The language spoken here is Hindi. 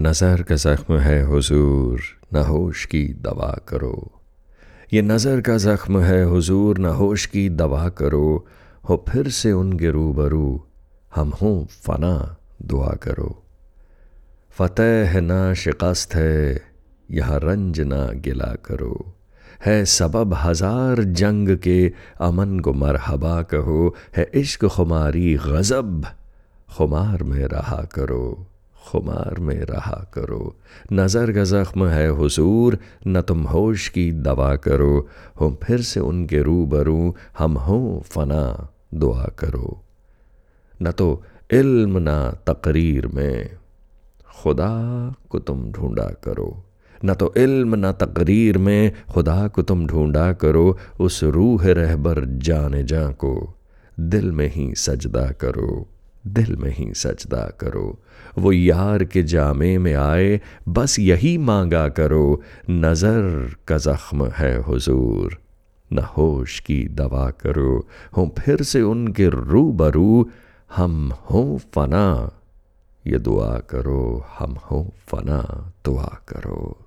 नज़र का ज़ख्म है हुजूर न होश की दवा करो। ये नज़र का ज़ख्म है हुजूर न होश की दवा करो। हो फिर से उनके रूबरू, हम हों फना, दुआ करो। फ़तेह है ना शिकस्त है, यहाँ रंज ना गिला करो। है सबब हज़ार जंग के अमन को मरहबा कहो। है इश्क खुमारी गज़ब, खुमार में रहा करो। खुमार में रहा करो। नज़र का ज़ख्म है हुजूर, न तुम होश की दवा करो। हो फिर से उनके रूबरू, हम हों फना दुआ करो। न तो इल्म ना तकरीर में खुदा को तुम ढूंढा करो। न तो इल्म न तकरीर में खुदा को तुम ढूंढा करो। उस रूह रहबर जाने जा को दिल में ही सजदा करो। दिल में ही सजदा करो। वो यार के जामे में आए, बस यही मांगा करो, नज़र का ज़ख्म है हुजूर। न होश की दवा करो, हूँ फिर से उनके रूबरू, हम हों फना। ये दुआ करो, हम हों फना, दुआ करो।